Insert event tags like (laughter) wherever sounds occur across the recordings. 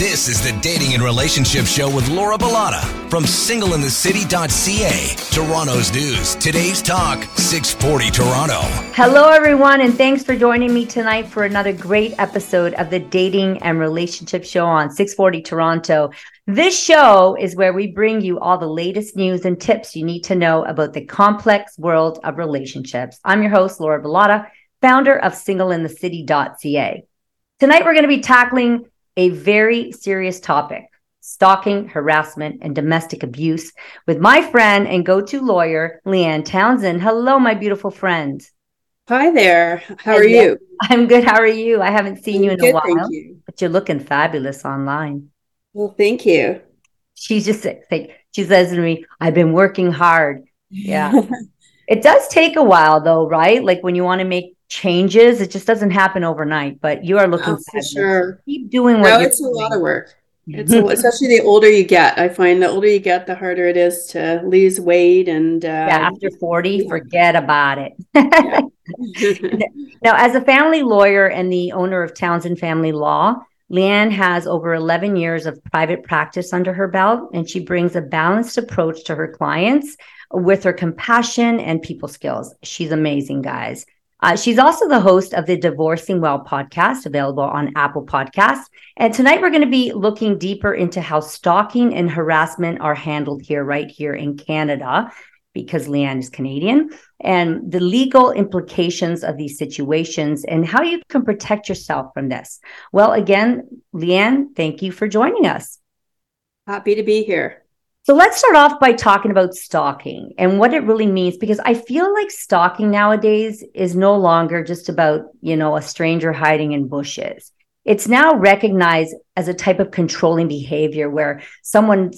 This is the Dating and Relationship Show with Laura Bilotta from singleinthecity.ca. Toronto's news, today's talk, 640 Toronto. Hello, everyone, and thanks for joining me tonight for another great episode of the Dating and Relationship Show on 640 Toronto. This show is where we bring you all the latest news and tips you need to know about the complex world of relationships. I'm your host, Laura Bilotta, founder of singleinthecity.ca. Tonight, we're going to be tackling a very serious topic stalking, harassment, and domestic abuse with my friend and go to lawyer, Leanne Townsend. Hello, my beautiful friend. Hi there. How are you? I'm good. How are you? I haven't seen I'm you in good, a while, you. but you're looking fabulous online. Well, thank you. She's just like, she says to me, I've been working hard. Yeah. (laughs) it does take a while though, right? Like when you want to make changes, it just doesn't happen overnight, but you are looking Oh, for sure. Keep doing what No, it's a lot of work. It's a, especially the older you get. I find the older you get, the harder it is to lose weight and uh, Yeah, after 40, yeah. forget about it. (laughs) yeah. (laughs) Now, as a family lawyer and the owner of Townsend Family Law, Leanne has over 11 years of private practice under her belt, and she brings a balanced approach to her clients with her compassion and people skills. She's amazing, guys. Uh, she's also the host of the Divorcing Well podcast, available on Apple Podcasts. And tonight we're going to be looking deeper into how stalking and harassment are handled here, right here in Canada, because Leanne is Canadian, and the legal implications of these situations and how you can protect yourself from this. Well, again, Leanne, thank you for joining us. Happy to be here. So let's start off by talking about stalking and what it really means because I feel like stalking nowadays is no longer just about, you know, a stranger hiding in bushes. It's now recognized as a type of controlling behavior where someone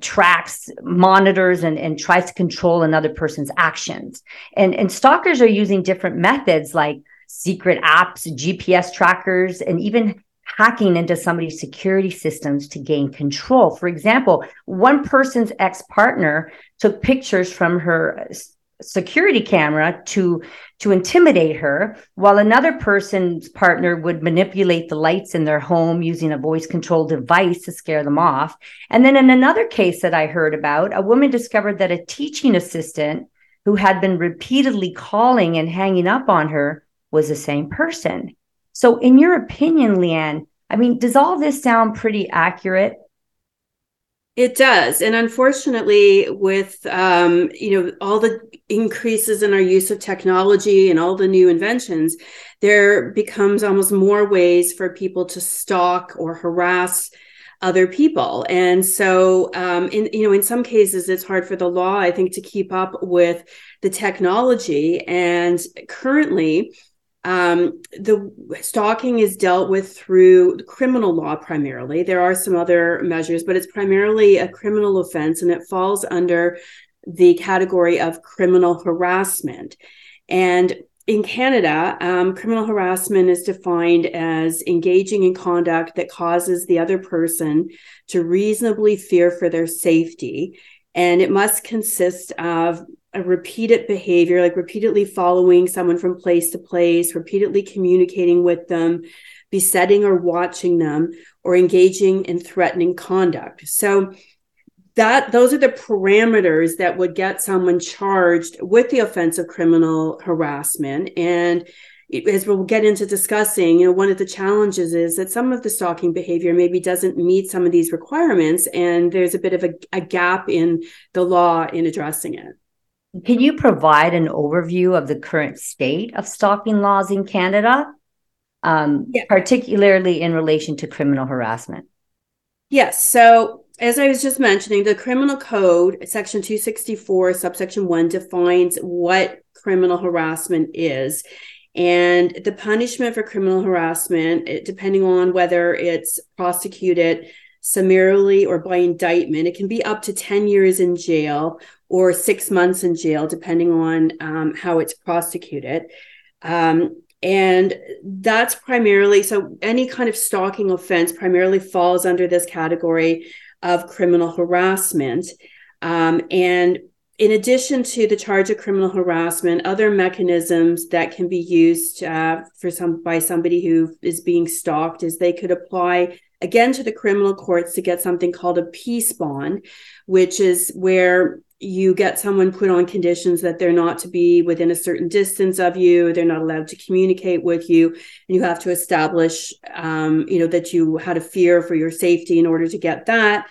tracks, monitors, and, and tries to control another person's actions. And, and stalkers are using different methods like secret apps, GPS trackers, and even hacking into somebody's security systems to gain control. For example, one person's ex partner took pictures from her uh, security camera to to intimidate her while another person's partner would manipulate the lights in their home using a voice control device to scare them off and then in another case that i heard about a woman discovered that a teaching assistant who had been repeatedly calling and hanging up on her was the same person so, in your opinion, Leanne, I mean, does all this sound pretty accurate? It does, and unfortunately, with um, you know all the increases in our use of technology and all the new inventions, there becomes almost more ways for people to stalk or harass other people, and so um, in you know in some cases it's hard for the law, I think, to keep up with the technology, and currently um, the stalking is dealt with through criminal law primarily. There are some other measures, but it's primarily a criminal offense and it falls under the category of criminal harassment. And in Canada, um, criminal harassment is defined as engaging in conduct that causes the other person to reasonably fear for their safety. And it must consist of a repeated behavior, like repeatedly following someone from place to place, repeatedly communicating with them, besetting or watching them, or engaging in threatening conduct. So that those are the parameters that would get someone charged with the offense of criminal harassment. And as we'll get into discussing, you know, one of the challenges is that some of the stalking behavior maybe doesn't meet some of these requirements, and there's a bit of a, a gap in the law in addressing it. Can you provide an overview of the current state of stalking laws in Canada, um, Yeah. particularly in relation to criminal harassment? Yes. So, as I was just mentioning, the criminal code, section 264, subsection 1, defines what criminal harassment is. And the punishment for criminal harassment, it, depending on whether it's prosecuted summarily or by indictment, it can be up to 10 years in jail or six months in jail, depending on um, how it's prosecuted. Um, and that's primarily so any kind of stalking offense primarily falls under this category of criminal harassment. Um, and in addition to the charge of criminal harassment, other mechanisms that can be used uh, for some by somebody who is being stalked is they could apply again to the criminal courts to get something called a peace bond, which is where you get someone put on conditions that they're not to be within a certain distance of you they're not allowed to communicate with you and you have to establish um, you know that you had a fear for your safety in order to get that.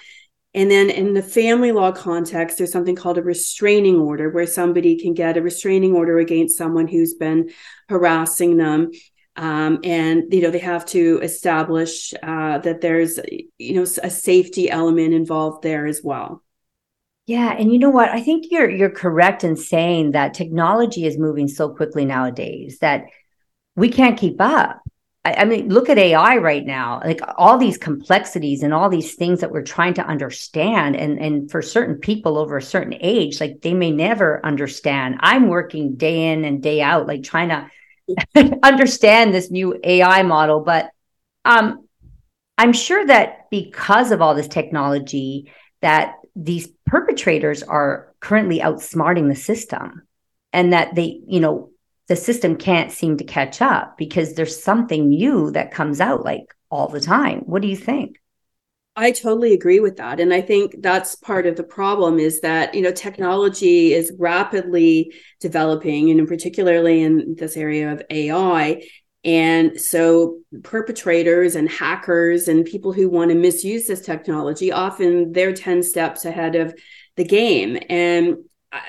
And then in the family law context there's something called a restraining order where somebody can get a restraining order against someone who's been harassing them um, and you know they have to establish uh, that there's you know a safety element involved there as well yeah, and you know what? I think you're you're correct in saying that technology is moving so quickly nowadays that we can't keep up. I, I, mean, look at AI right now, like all these complexities and all these things that we're trying to understand. And and for certain people over a certain age, like they may never understand. I'm working day in and day out, like trying to (laughs) understand this new AI model. But um, I'm sure that because of all this technology, that these perpetrators are currently outsmarting the system and that they, you know, the system can't seem to catch up because there's something new that comes out like all the time. What do you think? I totally agree with that. And I think that's part of the problem is that, you know, technology is rapidly developing and particularly in this area of AI. And so perpetrators and hackers and people who want to misuse this technology, often they're 10 steps ahead of the game. And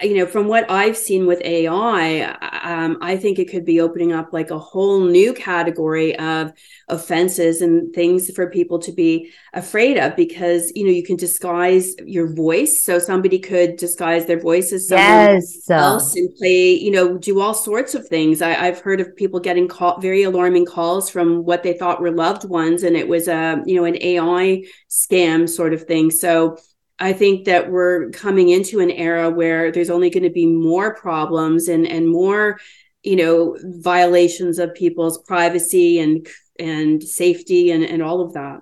you know, from what I've seen with AI, um, I think it could be opening up like a whole new category of offenses and things for people to be afraid of because, you know, you can disguise your voice. So somebody could disguise their voice as someone yes. else and play, you know, do all sorts of things. I, have heard of people getting call, very alarming calls from what they thought were loved ones, and it was a, you know, an AI scam sort of thing. So, I think that we're coming into an era where there's only going to be more problems and and more, you know, violations of people's privacy and and safety and and all of that.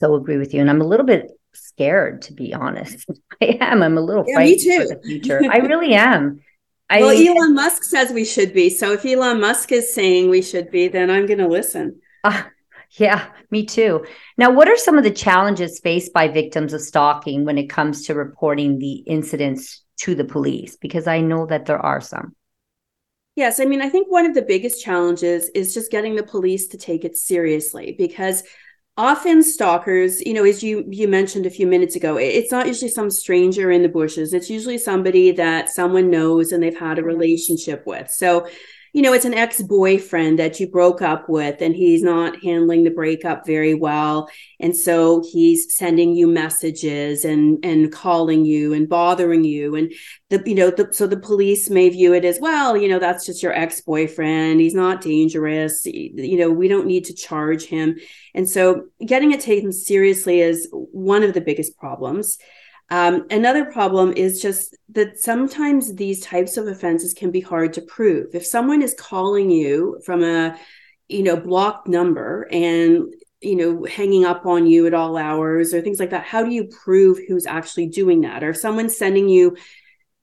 So agree with you, and I'm a little bit scared to be honest. (laughs) I am. I'm a little yeah, frightened for the future. I really am. I, well, Elon Musk says we should be. So if Elon Musk is saying we should be, then I'm going to listen. Uh, yeah, me too. Now, what are some of the challenges faced by victims of stalking when it comes to reporting the incidents to the police? Because I know that there are some. Yes, I mean, I think one of the biggest challenges is just getting the police to take it seriously because often stalkers, you know, as you you mentioned a few minutes ago, it's not usually some stranger in the bushes. It's usually somebody that someone knows and they've had a mm-hmm. relationship with. So you know, it's an ex boyfriend that you broke up with and he's not handling the breakup very well. And so he's sending you messages and, and calling you and bothering you. And the, you know, the, so the police may view it as well, you know, that's just your ex boyfriend. He's not dangerous. You know, we don't need to charge him. And so getting it taken seriously is one of the biggest problems. Um, another problem is just that sometimes these types of offenses can be hard to prove. If someone is calling you from a, you know, blocked number and you know hanging up on you at all hours or things like that how do you prove who's actually doing that or if someone's sending you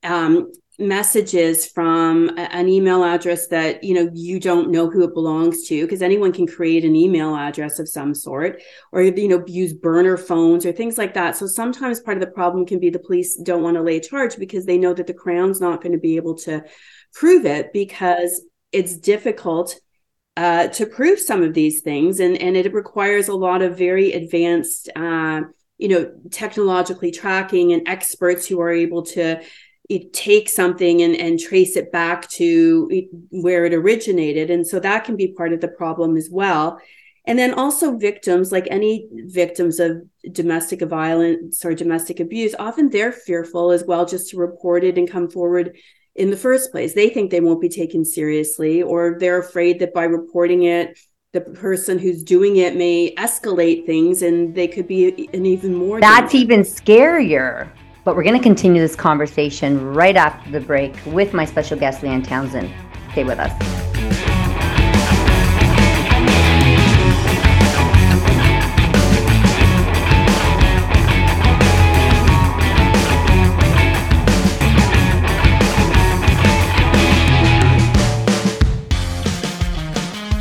um, messages from an email address that you know you don't know who it belongs to because anyone can create an email address of some sort or you know use burner phones or things like that. So sometimes part of the problem can be the police don't want to lay a charge because they know that the crown's not going to be able to prove it because it's difficult uh, to prove some of these things and and it requires a lot of very advanced uh, you know technologically tracking and experts who are able to take something and, and trace it back to where it originated. And so that can be part of the problem as well. And then also victims, like any victims of domestic violence or domestic abuse, often they're fearful as well just to report it and come forward in the first place. They think they won't be taken seriously, or they're afraid that by reporting it, the person who's doing it may escalate things and they could be an even more. That's even scarier but we're going to continue this conversation right after the break with my special guest, Leanne Townsend. Stay with us.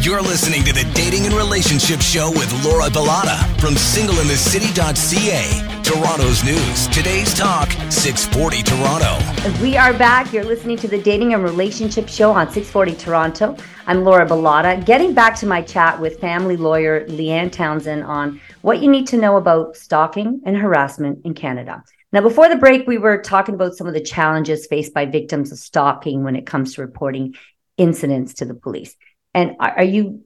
You're listening to the Dating and Relationship Show with Laura Bilotta from singleinthecity.ca Toronto's news. Today's talk, 640 Toronto. We are back. You're listening to the Dating and Relationship Show on 640 Toronto. I'm Laura Bilotta. Getting back to my chat with family lawyer Leanne Townsend on what you need to know about stalking and harassment in Canada. Now, before the break, we were talking about some of the challenges faced by victims of stalking when it comes to reporting incidents to the police. And are you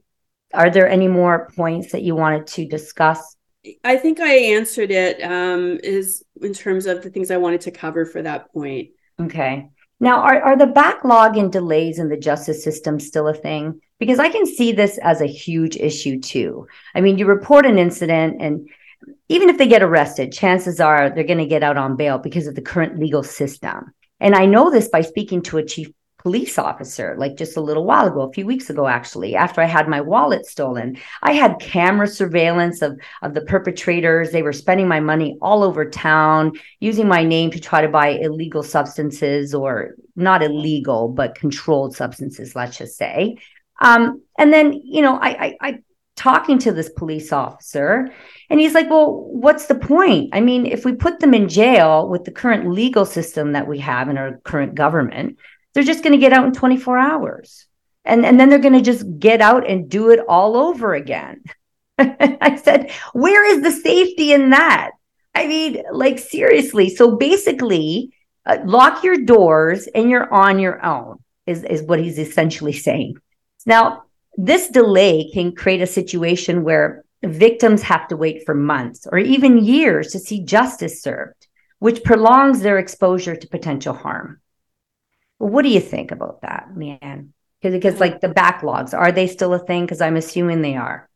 are there any more points that you wanted to discuss? I think I answered it um, is in terms of the things I wanted to cover for that point. Okay. Now, are, are the backlog and delays in the justice system still a thing? Because I can see this as a huge issue too. I mean, you report an incident, and even if they get arrested, chances are they're going to get out on bail because of the current legal system. And I know this by speaking to a chief police officer like just a little while ago a few weeks ago actually after i had my wallet stolen. I had camera surveillance of of the perpetrators. They were spending my money all over town using my name to try to buy illegal substances or not illegal but controlled substances let's just say. Um, and then you know I, I i talking to this police officer and he's like well what's the point? I mean if we put them in jail with the current legal system that we have in our current government they're just going to get out in 24 hours. And, and then they're going to just get out and do it all over again. (laughs) I said, where is the safety in that? I mean, like, seriously. So basically, uh, lock your doors and you're on your own, is, is what he's essentially saying. Now, this delay can create a situation where victims have to wait for months or even years to see justice served, which prolongs their exposure to potential harm. What do you think about that, Leanne? Because like the backlogs, are they still a thing? Because I'm assuming they are.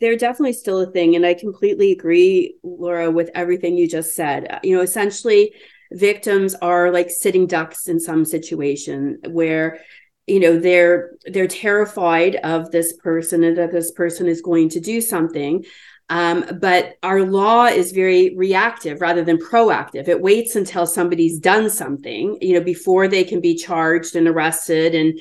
They're definitely still a thing. And I completely agree, Laura, with everything you just said. Uh, you know, essentially, victims are like sitting ducks in some situation where you know they're they're terrified of this person and that this person is going to do something um, but our law is very reactive rather than proactive. It waits until somebody's done something, you know, before they can be charged and arrested and,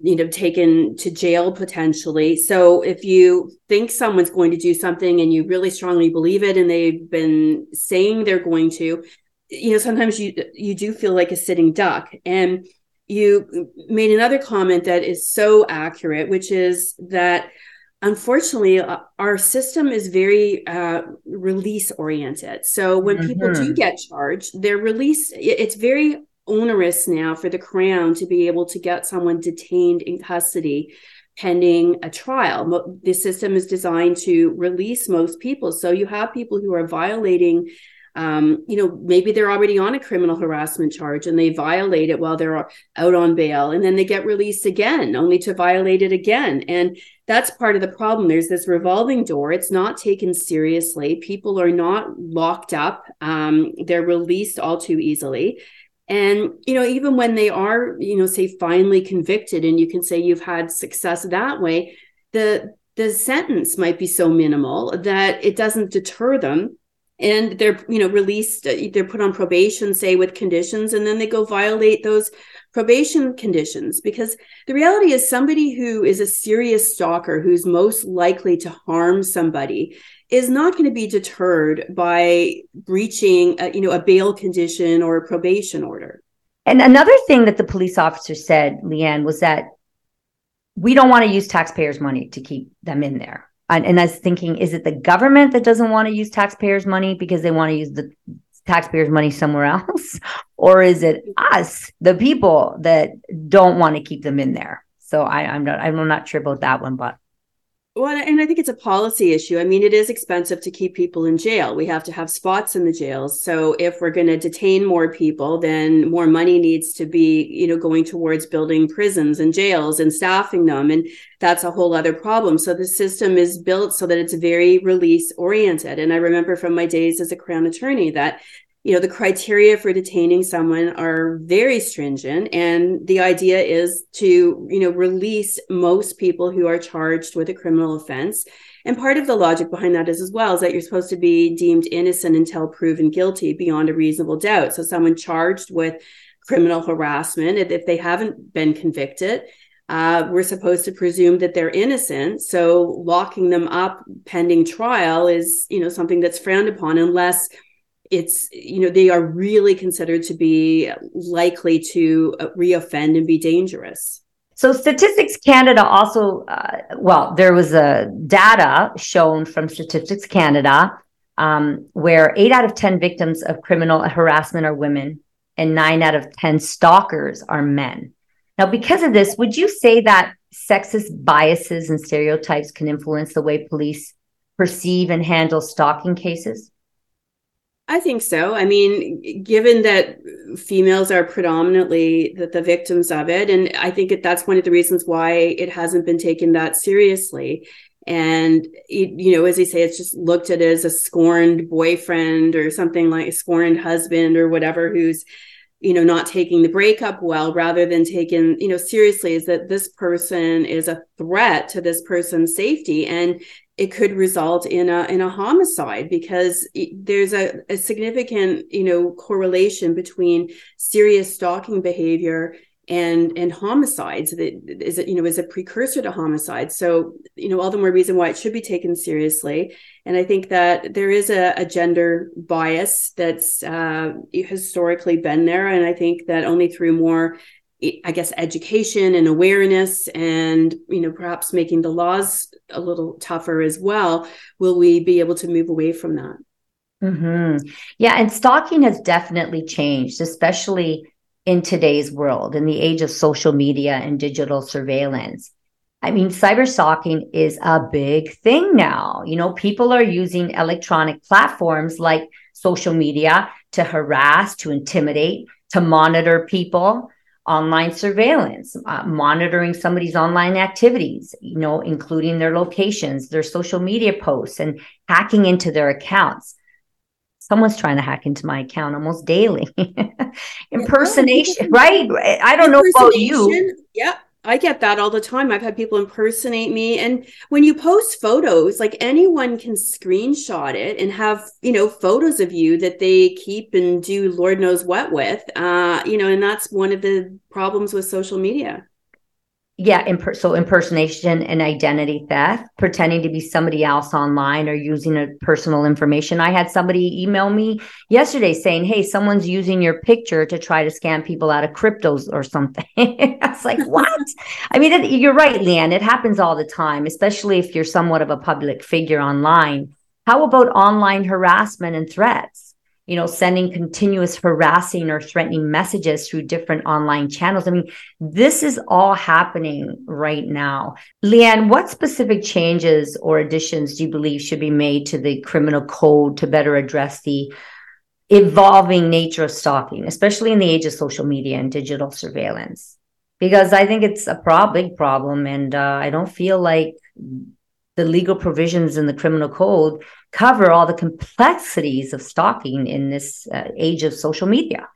you know, taken to jail potentially. So if you think someone's going to do something and you really strongly believe it and they've been saying they're going to, you know, sometimes you you do feel like a sitting duck. And you made another comment that is so accurate, which is that unfortunately uh, our system is very uh, release oriented. So when mm-hmm. people do get charged they're released it's very onerous now for the crown to be able to get someone detained in custody pending a trial. The system is designed to release most people. So you have people who are violating um, you know, maybe they're already on a criminal harassment charge and they violate it while they're out on bail and then they get released again, only to violate it again. And that's part of the problem. There's this revolving door. It's not taken seriously. People are not locked up. Um, they're released all too easily. And, you know, even when they are, you know, say finally convicted and you can say you've had success that way, the the sentence might be so minimal that it doesn't deter them and they're you know released uh, they're put on probation say with conditions and then they go violate those probation conditions. Because the reality is somebody who is a serious stalker who's most likely to harm somebody is not going to be deterred by breaching a, you know a bail condition or a probation order. And another thing that the police officer said leanne was that we don't want to use taxpayers money to keep them in there and, and I was thinking, is it the government that doesn't want to use taxpayers' money because they want to use the taxpayers' money somewhere (laughs) else? or is it us, the people, that don't want to keep them in there? So I, I'm not I'm not sure about that one, but well, and I think it's a policy issue. I mean, it is expensive to keep people in jail. We have to have spots in the jails. So if we're going to detain more people, then more money needs to be, you know, going towards building prisons and jails and staffing them. And that's a whole other problem. So the system is built so that it's very release oriented. And I remember from my days as a crown attorney that you know the criteria for detaining someone are very stringent and the idea is to you know release most people who are charged with a criminal offense and part of the logic behind that is as well is that you're supposed to be deemed innocent until proven guilty beyond a reasonable doubt so someone charged with criminal harassment if they haven't been convicted uh, we're supposed to presume that they're innocent. So locking them up pending trial is, you know, something that's frowned upon unless it's, you know, they are really considered to be likely to uh, reoffend and be dangerous. So Statistics Canada also, uh, well, there was a data shown from Statistics Canada um, where eight out of 10 victims of criminal harassment are women and nine out of 10 stalkers are men. Now, because of this, would you say that sexist biases and stereotypes can influence the way police perceive and handle stalking cases? I think so. I mean, given that females are predominantly the, the victims of it, and I think that that's one of the reasons why it hasn't been taken that seriously. And it, you know, as they say, it's just looked at as a scorned boyfriend or something like a scorned husband or whatever who's you know not taking the breakup well rather than taken you know seriously is that this person is a threat to this person's safety and it could result in a in a homicide because there's a, a significant you know correlation between serious stalking behavior and and homicides that is it you know is a precursor to homicide. So you know all the more reason why it should be taken seriously. And i think that there is a, a gender bias that's uh, historically been there. And i think that only through more i guess education and awareness and you know perhaps making the laws a little tougher as well will we be able to move away from that mm-hmm. yeah and stalking has definitely changed especially in today's world, in the age of social media and digital surveillance. I mean, cyber stalking is a big thing now. You know, people are using electronic platforms like social media to harass, to intimidate, to monitor people, online surveillance, uh, monitoring somebody's online activities, you know, including their locations, their social media posts, and hacking into their accounts someone's trying to hack into my account almost daily. (laughs) impersonation, right? I don't know about you. Yeah. I get that all the time. I've had people impersonate me. And when you post photos, like anyone can screenshot it and have, you know, photos of you that they keep and do Lord knows what with. Uh, you know, and that's one of the problems with social media yeah so impersonation and identity theft pretending to be somebody else online or using a personal information. I had somebody email me yesterday saying hey someone's using your picture to try to scam people out of cryptos or something. (laughs) I was like (laughs) what? I mean it, you're right leanne it happens all the time especially if you're somewhat of a public figure online. How about online harassment and threats you know, sending continuous harassing or threatening messages through different online channels. I mean, this is all happening right now. Leanne, what specific changes or additions do you believe should be made to the criminal code to better address the evolving nature of stalking, especially in the age of social media and digital surveillance? Because I think it's a pro- big problem, and uh, I don't feel like the legal provisions in the criminal code cover all the complexities of stalking in this uh, age of social media.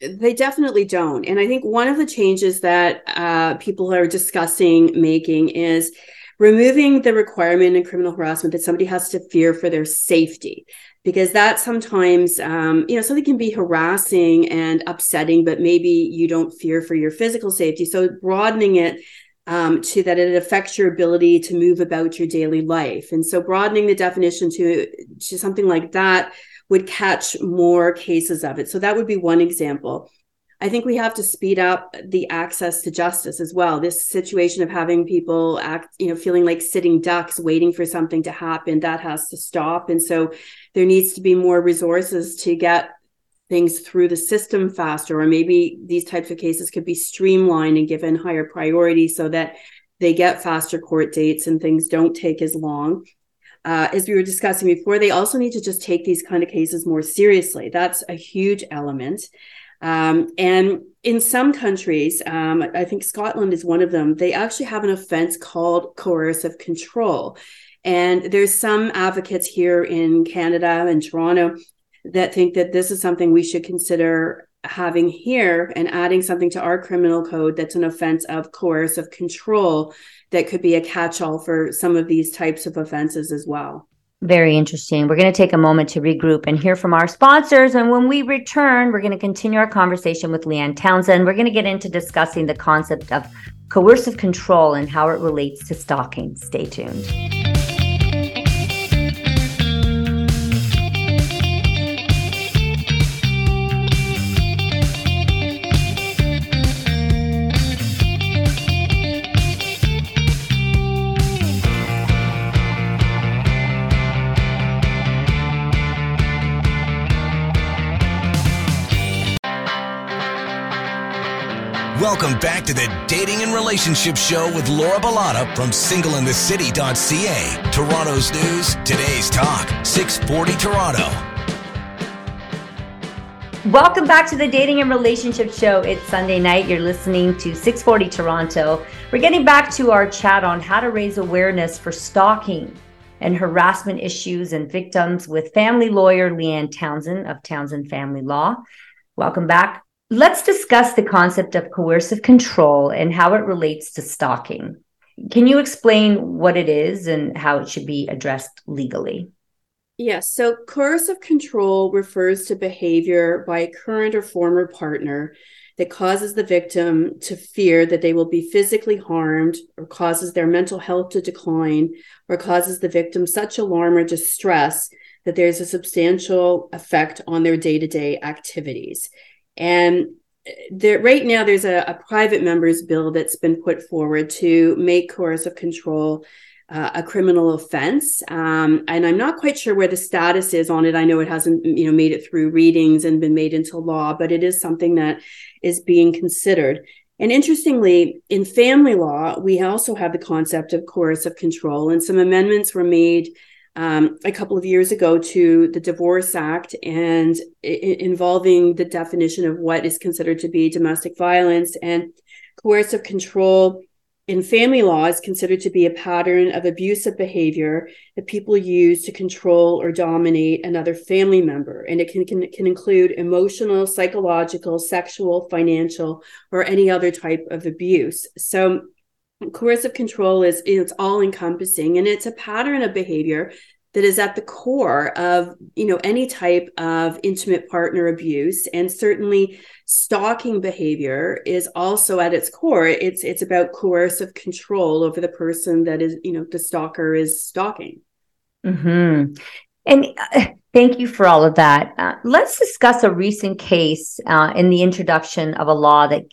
They definitely don't. And i think one of the changes that uh, people are discussing making is removing the requirement in criminal harassment that somebody has to fear for their safety because that sometimes um, you know something can be harassing and upsetting but maybe you don't fear for your physical safety. So broadening it um, to that it affects your ability to move about your daily life. And so broadening the definition to, to something like that would catch more cases of it. So that would be one example. I think we have to speed up the access to justice as well. This situation of having people act, you know, feeling like sitting ducks waiting for something to happen, that has to stop. And so there needs to be more resources to get things through the system faster, or maybe these types of cases could be streamlined and given higher priority so that they get faster court dates and things don't take as long. Uh, as we were discussing before, they also need to just take these kind of cases more seriously. That's a huge element. Um, and in some countries, um, I think Scotland is one of them, they actually have an offense called coercive control. And there's some advocates here in Canada and Toronto that think that this is something we should consider having here and adding something to our criminal code that's an offense of coercive control that could be a catch all for some of these types of offenses as well. Very interesting. We're going to take a moment to regroup and hear from our sponsors. And when we return, we're going to continue our conversation with Leanne Townsend. We're going to get into discussing the concept of coercive control and how it relates to stalking. Stay tuned. Welcome back to the Dating and Relationship Show with Laura Bilotta from singleinthecity.ca. Toronto's news, today's talk, 640 Toronto. Welcome back to the Dating and Relationship Show. It's Sunday night. You're listening to 640 Toronto. We're getting back to our chat on how to raise awareness for stalking and harassment issues and victims with family lawyer Leanne Townsend of Townsend Family Law. Welcome back. Let's discuss the concept of coercive control and how it relates to stalking. Can you explain what it is and how it should be addressed legally? Yes. So coercive control refers to behavior by a current or former partner that causes the victim to fear that they will be physically harmed or causes their mental health to decline or causes the victim such alarm or distress that there's a substantial effect on their day to day activities. And there, right now, there's a, a, private members bill that's been put forward to make coercive control uh, a criminal offense, um, and I'm not quite sure where the status is on it. I know it hasn't, you know, made it through readings and been made into law, but it is something that is being considered. And interestingly, in family law, we also have the concept of coercive control, and some amendments were made um, a couple of years ago to the Divorce Act and involving the definition of what is considered to be domestic violence and coercive control in family law is considered to be a pattern of abusive behavior that people use to control or dominate another family member. And it can, can, can include emotional, psychological, sexual, financial, or any other type of abuse. So coercive control is it's all encompassing and it's a pattern of behavior that is at the core of you know any type of intimate partner abuse and certainly stalking behavior is also at its core. It's it's about coercive control over the person that is you know the stalker is stalking. Mm-hmm. and uh, thank you for all of that. Uh, let's discuss a recent case uh, in the introduction of a law that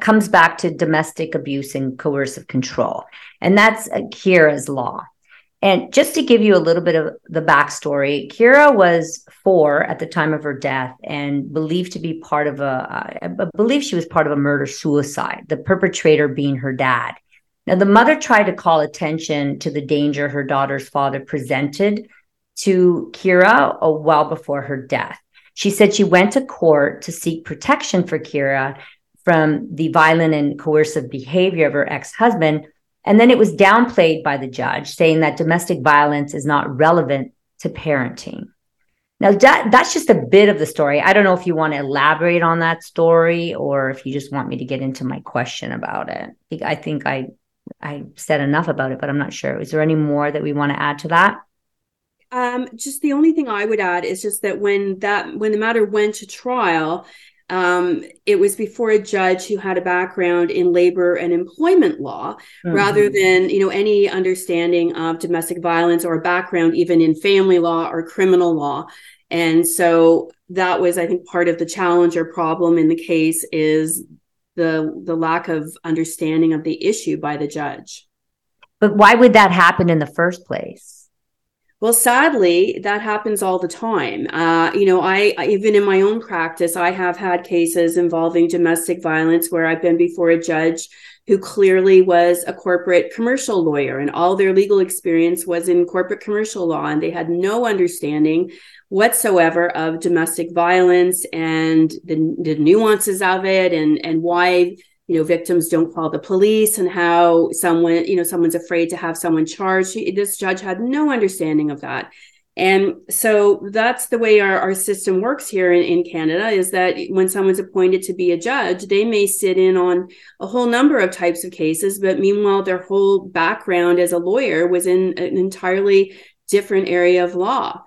comes back to domestic abuse and coercive control. And that's uh, Keira's law. And just to give you a little bit of the backstory, Keira was four at the time of her death and believed to be part of a, uh, I believe she was part of a murder suicide, the perpetrator being her dad. Now, the mother tried to call attention to the danger her daughter's father presented to Keira uh, a while before her death. She said she went to court to seek protection for Keira from the violent and coercive behavior of her ex husband. And then it was downplayed by the judge, saying that domestic violence is not relevant to parenting. Now, that, that's just a bit of the story. I don't know if you want to elaborate on that story or if you just want me to get into my question about it. I think I I said enough about it, but I'm not sure. Is there any more that we want to add to that? Um, just the only thing I would add is just that when that when the matter went to trial, um, it was before a judge who had a background in labor and employment law mm-hmm. rather than you know any understanding of domestic violence or a background even in family law or criminal law. And so that was i think part of the challenge or problem in the case is the the lack of understanding of the issue by the judge. But why would that happen in the first place well, sadly, that happens all the time. Uh, you know, I even in my own practice, I have had cases involving domestic violence where I've been before a judge who clearly was a corporate commercial lawyer and all their legal experience was in corporate commercial law and they had no understanding whatsoever of domestic violence and the, the nuances of it and and why you know victims don't call the police and how someone you know someone's afraid to have someone charged this judge had no understanding of that and so that's the way our, our system works here in, in canada is that when someone's appointed to be a judge they may sit in on a whole number of types of cases but meanwhile their whole background as a lawyer was in an entirely different area of law.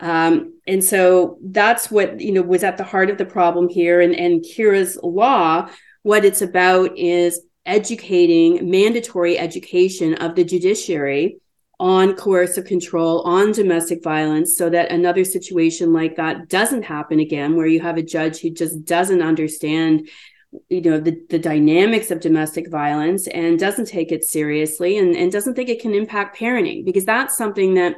Um, and so that's what you know was at the heart of the problem here. And, and Keira's law, what it's about is educating, mandatory education of the judiciary on coercive control, on domestic violence, so that another situation like that doesn't happen again, where you have a judge who just doesn't understand you know the, the dynamics of domestic violence and doesn't take it seriously and, and doesn't think it can impact parenting because that's something that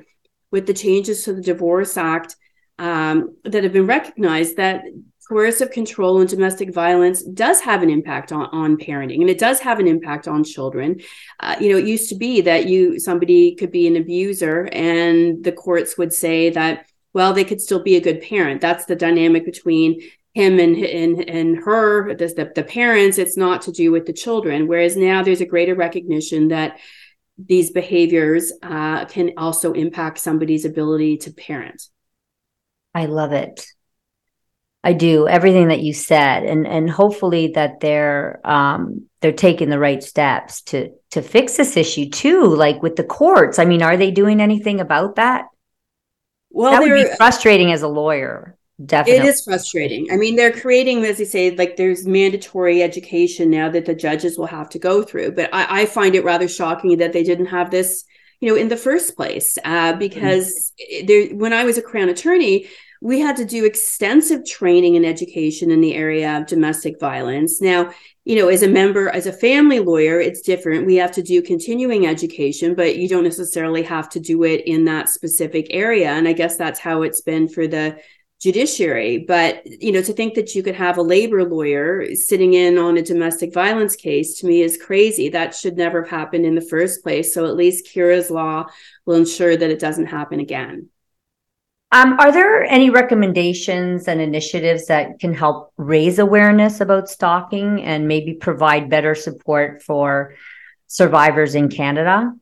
with the changes to the divorce act um, that have been recognized that coercive control and domestic violence does have an impact on, on parenting and it does have an impact on children. Uh, you know it used to be that you somebody could be an abuser and the courts would say that well they could still be a good parent. That's the dynamic between him and and, and her the, the parents. It's not to do with the children. Whereas now there's a greater recognition that these behaviors uh, can also impact somebody's ability to parent. I love it i do everything that you said and and hopefully that they're um they're taking the right steps to to fix this issue too like with the courts i mean are they doing anything about that well that would be frustrating as a lawyer Definitely. It is frustrating. I mean, they're creating, as you say, like there's mandatory education now that the judges will have to go through. But I, I find it rather shocking that they didn't have this, you know, in the first place. Uh, because mm-hmm. there, when I was a crown attorney, we had to do extensive training and education in the area of domestic violence. Now, you know, as a member, as a family lawyer, it's different. We have to do continuing education, but you don't necessarily have to do it in that specific area. And I guess that's how it's been for the judiciary but you know to think that you could have a labor lawyer sitting in on a domestic violence case to me is crazy that should never have happened in the first place so at least keira's law will ensure that it doesn't happen again um, are there any recommendations and initiatives that can help raise awareness about stalking and maybe provide better support for survivors in canada?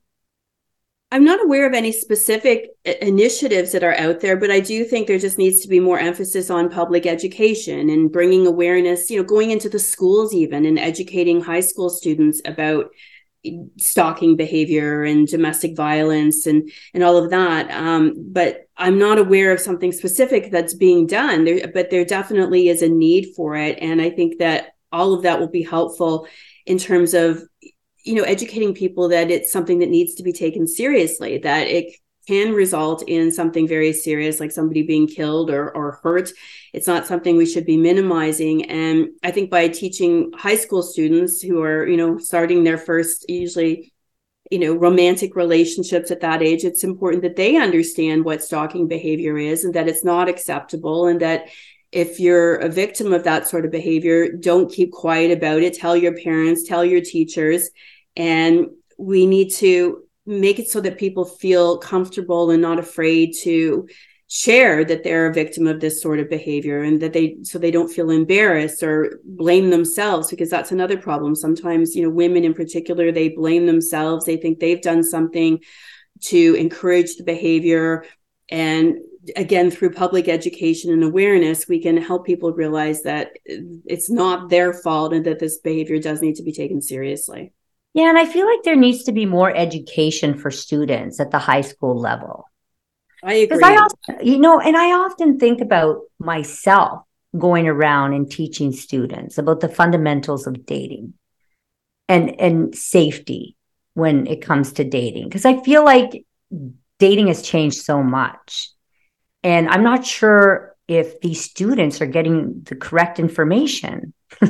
I'm not aware of any specific initiatives that are out there, but I do think there just needs to be more emphasis on public education and bringing awareness, you know, going into the schools even and educating high school students about stalking behavior and domestic violence and and all of that. Um, but i'm not aware of something specific that's being done. There but there definitely is a need for it. And i think that all of that will be helpful in terms of you know educating people that it's something that needs to be taken seriously that it can result in something very serious like somebody being killed or, or hurt. It's not something we should be minimizing. And i think by teaching high school students who are you know starting their first usually you know romantic relationships at that age it's important that they understand what stalking behavior is and that it's not acceptable and that if you're a victim of that sort of behavior don't keep quiet about it. Tell your parents tell your teachers. And we need to make it so that people feel comfortable and not afraid to share that they're a victim of this sort of behavior and that they so they don't feel embarrassed or blame themselves because that's another problem. Sometimes you know women in particular they blame themselves. They think they've done something to encourage the behavior. And again through public education and awareness we can help people realize that it's not their fault and that this behavior does need to be taken seriously yeah, and I feel like there needs to be more education for students at the high school level. I agree. Because I often, you know, and I often think about myself going around and teaching students about the fundamentals of dating and and safety when it comes to dating because I feel like dating has changed so much. And I'm not sure if these students are getting the correct information. (laughs)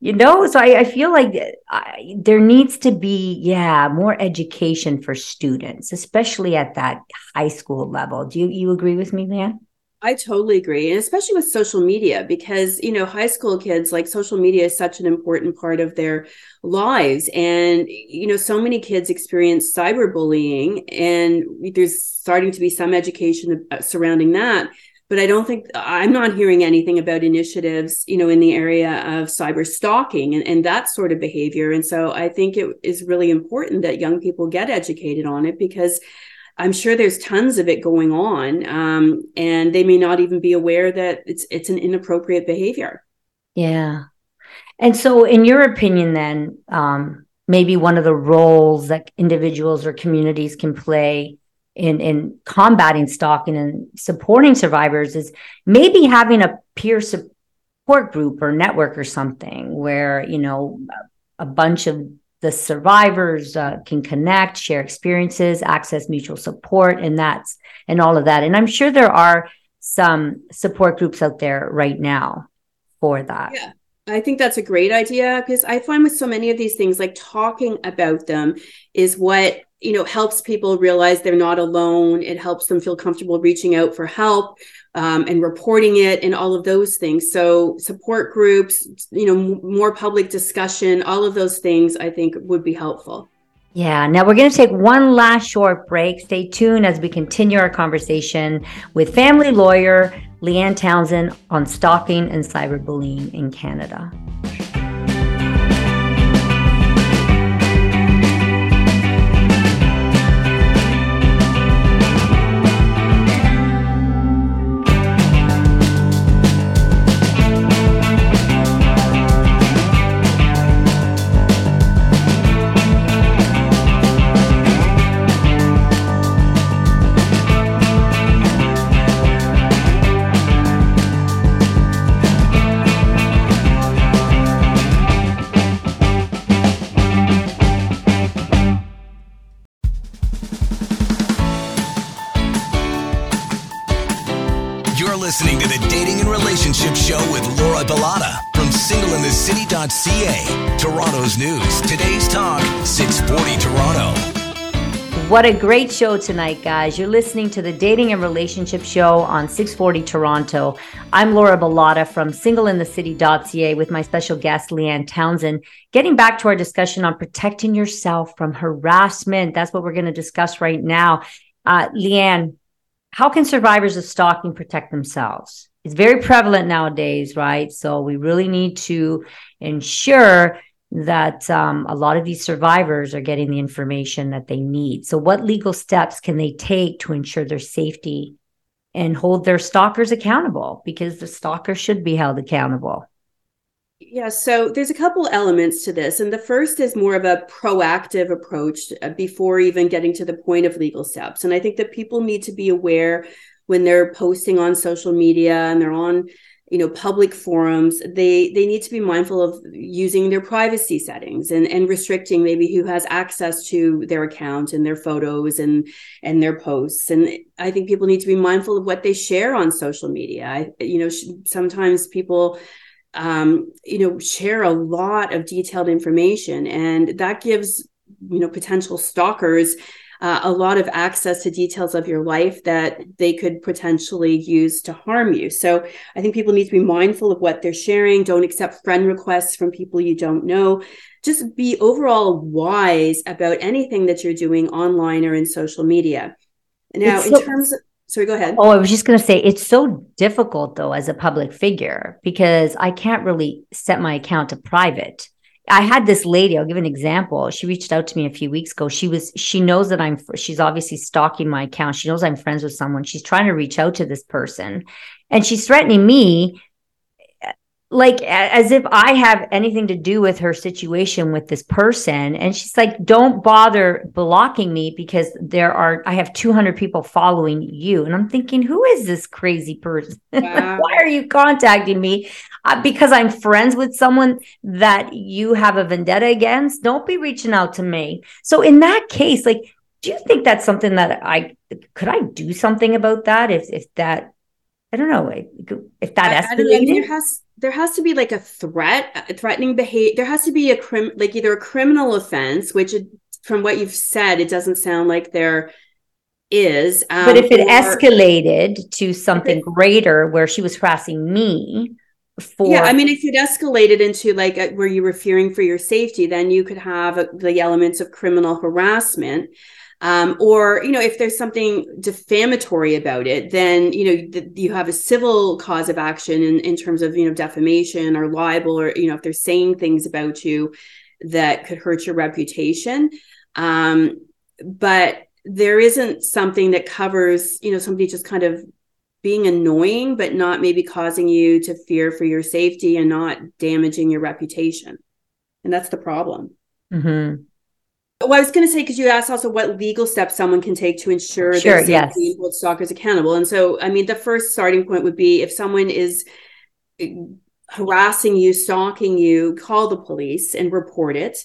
you know so i, I feel like I, there needs to be yeah more education for students especially at that high school level do you, you agree with me man I totally agree. And especially with social media, because, you know, high school kids, like social media is such an important part of their lives. And, you know, so many kids experience cyberbullying, and there's starting to be some education uh, surrounding that but I don't think I'm not hearing anything about initiatives, you know, in the area of cyber stalking and, and that sort of behavior. And so I think it is really important that young people get educated on it because I'm sure there's tons of it going on, um, and they may not even be aware that it's it's an inappropriate behavior. Yeah, and so in your opinion, then um, maybe one of the roles that individuals or communities can play in in combating stalking and supporting survivors is maybe having a peer support group or network or something where you know a bunch of the survivors uh, can connect share experiences access mutual support and that's and all of that. And i'm sure there are some support groups out there right now for that. Yeah I think that's a great idea because I find with so many of these things, like talking about them is what you know helps people realize they're not alone it helps them feel comfortable reaching out for help um, and reporting it and all of those things so support groups you know m- more public discussion all of those things i think would be helpful yeah, now we're going to take one last short break. Stay tuned as we continue our conversation with family lawyer Leanne Townsend on stalking and cyberbullying in Canada. singleinthecity.ca. Toronto's news, today's talk, 640 Toronto. What a great show tonight, guys. You're listening to the Dating and Relationship Show on 640 Toronto. I'm Laura Bilotta from singleinthecity.ca with my special guest, Leanne Townsend. Getting back to our discussion on protecting yourself from harassment. That's what we're going to discuss right now. Uh, Leanne, how can survivors of stalking protect themselves? It's very prevalent nowadays, right? So we really need to ensure that um, a lot of these survivors are getting the information that they need. So, what legal steps can they take to ensure their safety and hold their stalkers accountable? Because the stalker should be held accountable. Yeah, so there's a couple elements to this. And the first is more of a proactive approach uh, before even getting to the point of legal steps. And I think that people need to be aware when they're posting on social media and they're on you know public forums they they need to be mindful of using their privacy settings and and restricting maybe who has access to their account and their photos and and their posts. And i think people need to be mindful of what they share on social media. I, you know sometimes people um, you know share a lot of detailed information and that gives you know potential stalkers uh, a lot of access to details of your life that they could potentially use to harm you. So I think people need to be mindful of what they're sharing. Don't accept friend requests from people you don't know. Just be overall wise about anything that you're doing online or in social media. Now, in terms of Sorry, go ahead. Oh, I was just going to say it's so difficult though as a public figure because I can't really set my account to private. I had this lady, I'll give an example. She reached out to me a few weeks ago. She was, she knows that I'm, she's obviously stalking my account. She knows I'm friends with someone. She's trying to reach out to this person and she's threatening me like as if I have anything to do with her situation with this person. And she's like, don't bother blocking me because there are, I have 200 people following you. And I'm thinking, who is this crazy person? (laughs) Wow. Why are you contacting me? Uh, because I'm friends with someone that you have a vendetta against. Don't be reaching out to me. So in that case, like, do you think that's something that I could I do something about that if if that I don't know if that escalated? there has there has to be like a threat, a threatening behavior. There has to be a crim, like either a criminal offense, which it, from what you've said, it doesn't sound like there is. Um, but if it or, escalated to something it, greater, where she was harassing me, for yeah, I mean, if it escalated into like a, where you were fearing for your safety, then you could have a, the elements of criminal harassment um, or you know if there's something defamatory about it then you know th- you have a civil cause of action in, in terms of you know defamation or libel or you know if they're saying things about you that could hurt your reputation. Um, but there isn't something that covers you know somebody just kind of being annoying but not maybe causing you to fear for your safety and not damaging your reputation. And that's the problem. Mm-hmm. Well, I was going to say because you asked also what legal steps someone can take to ensure sure, that yes. hold stalkers accountable. And so, I mean, the first starting point would be if someone is harassing you, stalking you, call the police and report it.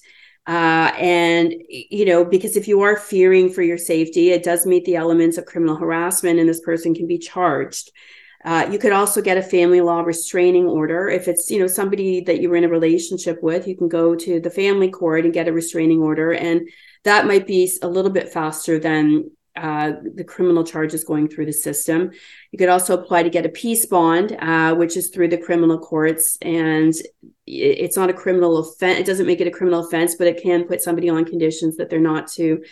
Uh, and, you know, because if you are fearing for your safety, it does meet the elements of criminal harassment and this person can be charged. Uh, you could also get a family law restraining order. If it's, you know, somebody that you were in a relationship with, you can go to the family court and get a restraining order. And that might be a little bit faster than uh, the criminal charges going through the system. You could also apply to get a peace bond, uh, which is through the criminal courts, and it's not a criminal offense. It doesn't make it a criminal offense, but it can put somebody on conditions that they're not to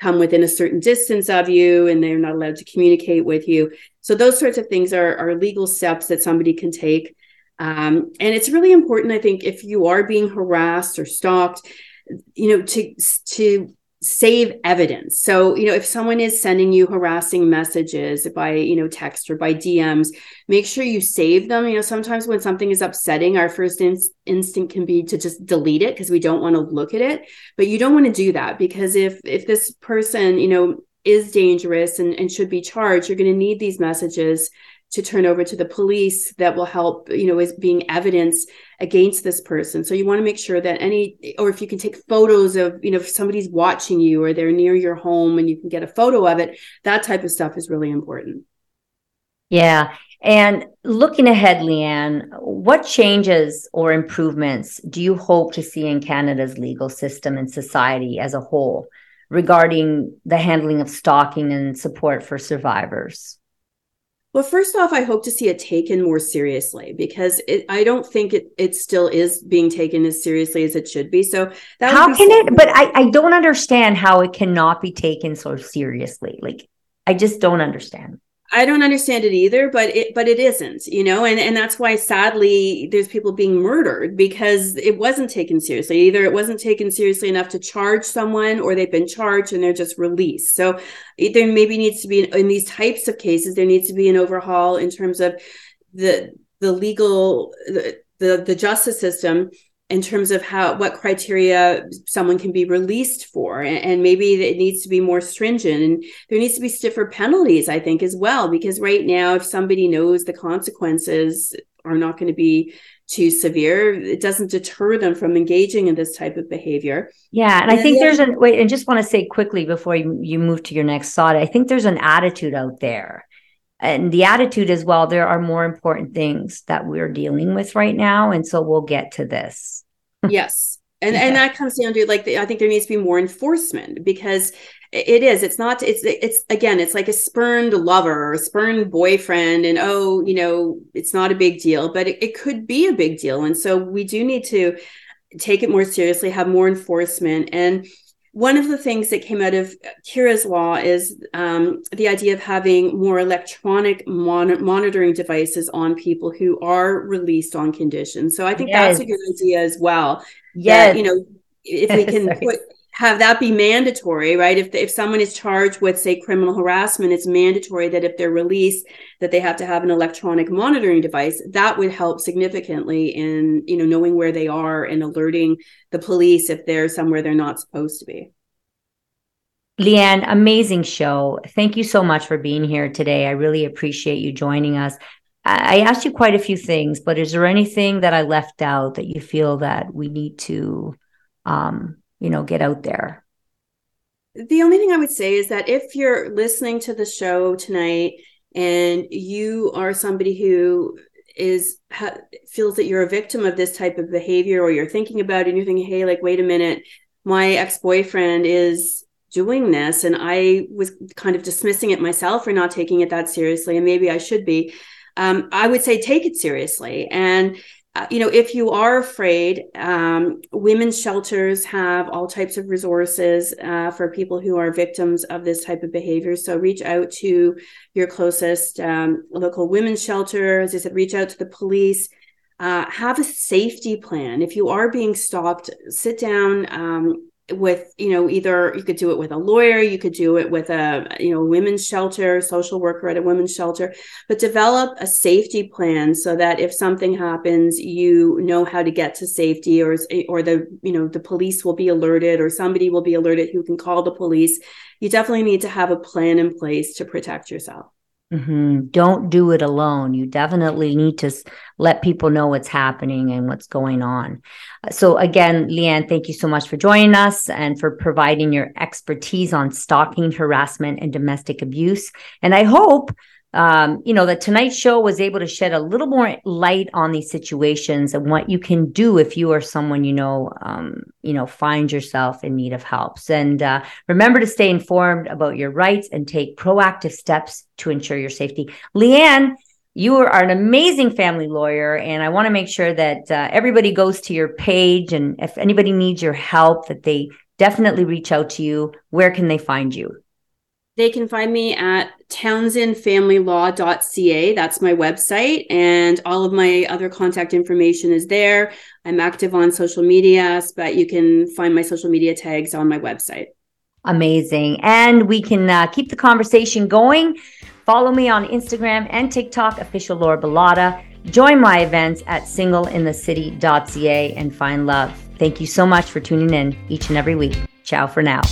come within a certain distance of you, and they're not allowed to communicate with you. So those sorts of things are, are legal steps that somebody can take. Um, and it's really important, I think, if you are being harassed or stalked, you know, to to save evidence. So, you know, if someone is sending you harassing messages by, you know, text or by DMs, make sure you save them. You know, sometimes when something is upsetting, our first in- instinct can be to just delete it because we don't want to look at it. But you don't want to do that because if if this person, you know, is dangerous and, and should be charged, you're going to need these messages to turn over to the police that will help, you know, as being evidence against this person. So you want to make sure that any, or if you can take photos of, you know, if somebody's watching you or they're near your home and you can get a photo of it, that type of stuff is really important. Yeah. And looking ahead, Leanne, what changes or improvements do you hope to see in Canada's legal system and society as a whole regarding the handling of stalking and support for survivors? Well, first off, I hope to see it taken more seriously because it, I don't think it, it still is being taken as seriously as it should be. So that how can it? But I, I don't understand how it cannot be taken so seriously. Like I just don't understand. I don't understand it either, but it but it isn't, you know, and and that's why sadly there's people being murdered because it wasn't taken seriously. Either it wasn't taken seriously enough to charge someone, or they've been charged and they're just released. So there maybe needs to be in these types of cases there needs to be an overhaul in terms of the the legal the the, the justice system in terms of how what criteria someone can be released for and, and, maybe it needs to be more stringent and there needs to be stiffer penalties i think as well because right now if somebody knows the consequences are not going to be too severe it doesn't deter them from engaging in this type of behavior. Yeah and, and i think there's an wait and just want to say quickly before you, you move to your next thought i think there's an attitude out there and the attitude as well there are more important things that we're dealing with right now and so we'll get to this. Yes. (laughs) And yeah. and that comes down to like the, i think there needs to be more enforcement because it is it's not it's it's again it's like a spurned lover or a spurned boyfriend and oh you know it's not a big deal but it, it could be a big deal. And so we do need to take it more seriously have more enforcement. And one of the things that came out of Keira's law is um, the idea of having more electronic mon- monitoring devices on people who are released on conditions. So I think yes. that's a good idea as well. Yeah, you know, if we (laughs) can put have that be mandatory, right? If if someone is charged with say criminal harassment, it's mandatory that if they're released that they have to have an electronic monitoring device. That would help significantly in, you know, knowing where they are and alerting the police if they're somewhere they're not supposed to be. Leanne, amazing show. Thank you so much for being here today. I really appreciate you joining us. I asked you quite a few things, but is there anything that I left out that you feel that we need to um, you know get out there? The only thing i would say is that if you're listening to the show tonight and you are somebody who is ha, feels that you're a victim of this type of behavior or you're thinking about it and you're thinking hey like wait a minute. My ex-boyfriend is doing this and i was kind of dismissing it myself or not taking it that seriously and maybe i should be um, i would say take it seriously. And uh, you know, if you are afraid, um, women's shelters have all types of resources uh, for people who are victims of this type of behavior. So reach out to your closest um, local women's shelter. As I said, reach out to the police. Uh, have a safety plan. If you are being stalked, sit down um, with you know either you could do it with a lawyer you could do it with a you know women's shelter social worker at a women's shelter but develop a safety plan so that if something happens you know how to get to safety or or the you know the police will be alerted or somebody will be alerted who can call the police. You definitely need to have a plan in place to protect yourself Mm-hmm. Don't do it alone. You definitely need to let people know what's happening and what's going on. So, again, Leanne, thank you so much for joining us and for providing your expertise on stalking, harassment, and domestic abuse. And I hope um, you know, the Tonight Show was able to shed a little more light on these situations and what you can do if you are someone you know, um, you know, find yourself in need of help. And uh, remember to stay informed about your rights and take proactive steps to ensure your safety. Leanne, you are an amazing family lawyer, and I want to make sure that uh, everybody goes to your page, and if anybody needs your help, that they definitely reach out to you. Where can they find you? They can find me at townsendfamilylaw.ca. That's my website, and all of my other contact information is there. I'm active on social media, but you can find my social media tags on my website. Amazing. And we can uh, keep the conversation going. Follow me on Instagram and TikTok, official Laura Bilotta. Join my events at singleinthecity.ca and find love. Thank you so much for tuning in each and every week. Ciao for now.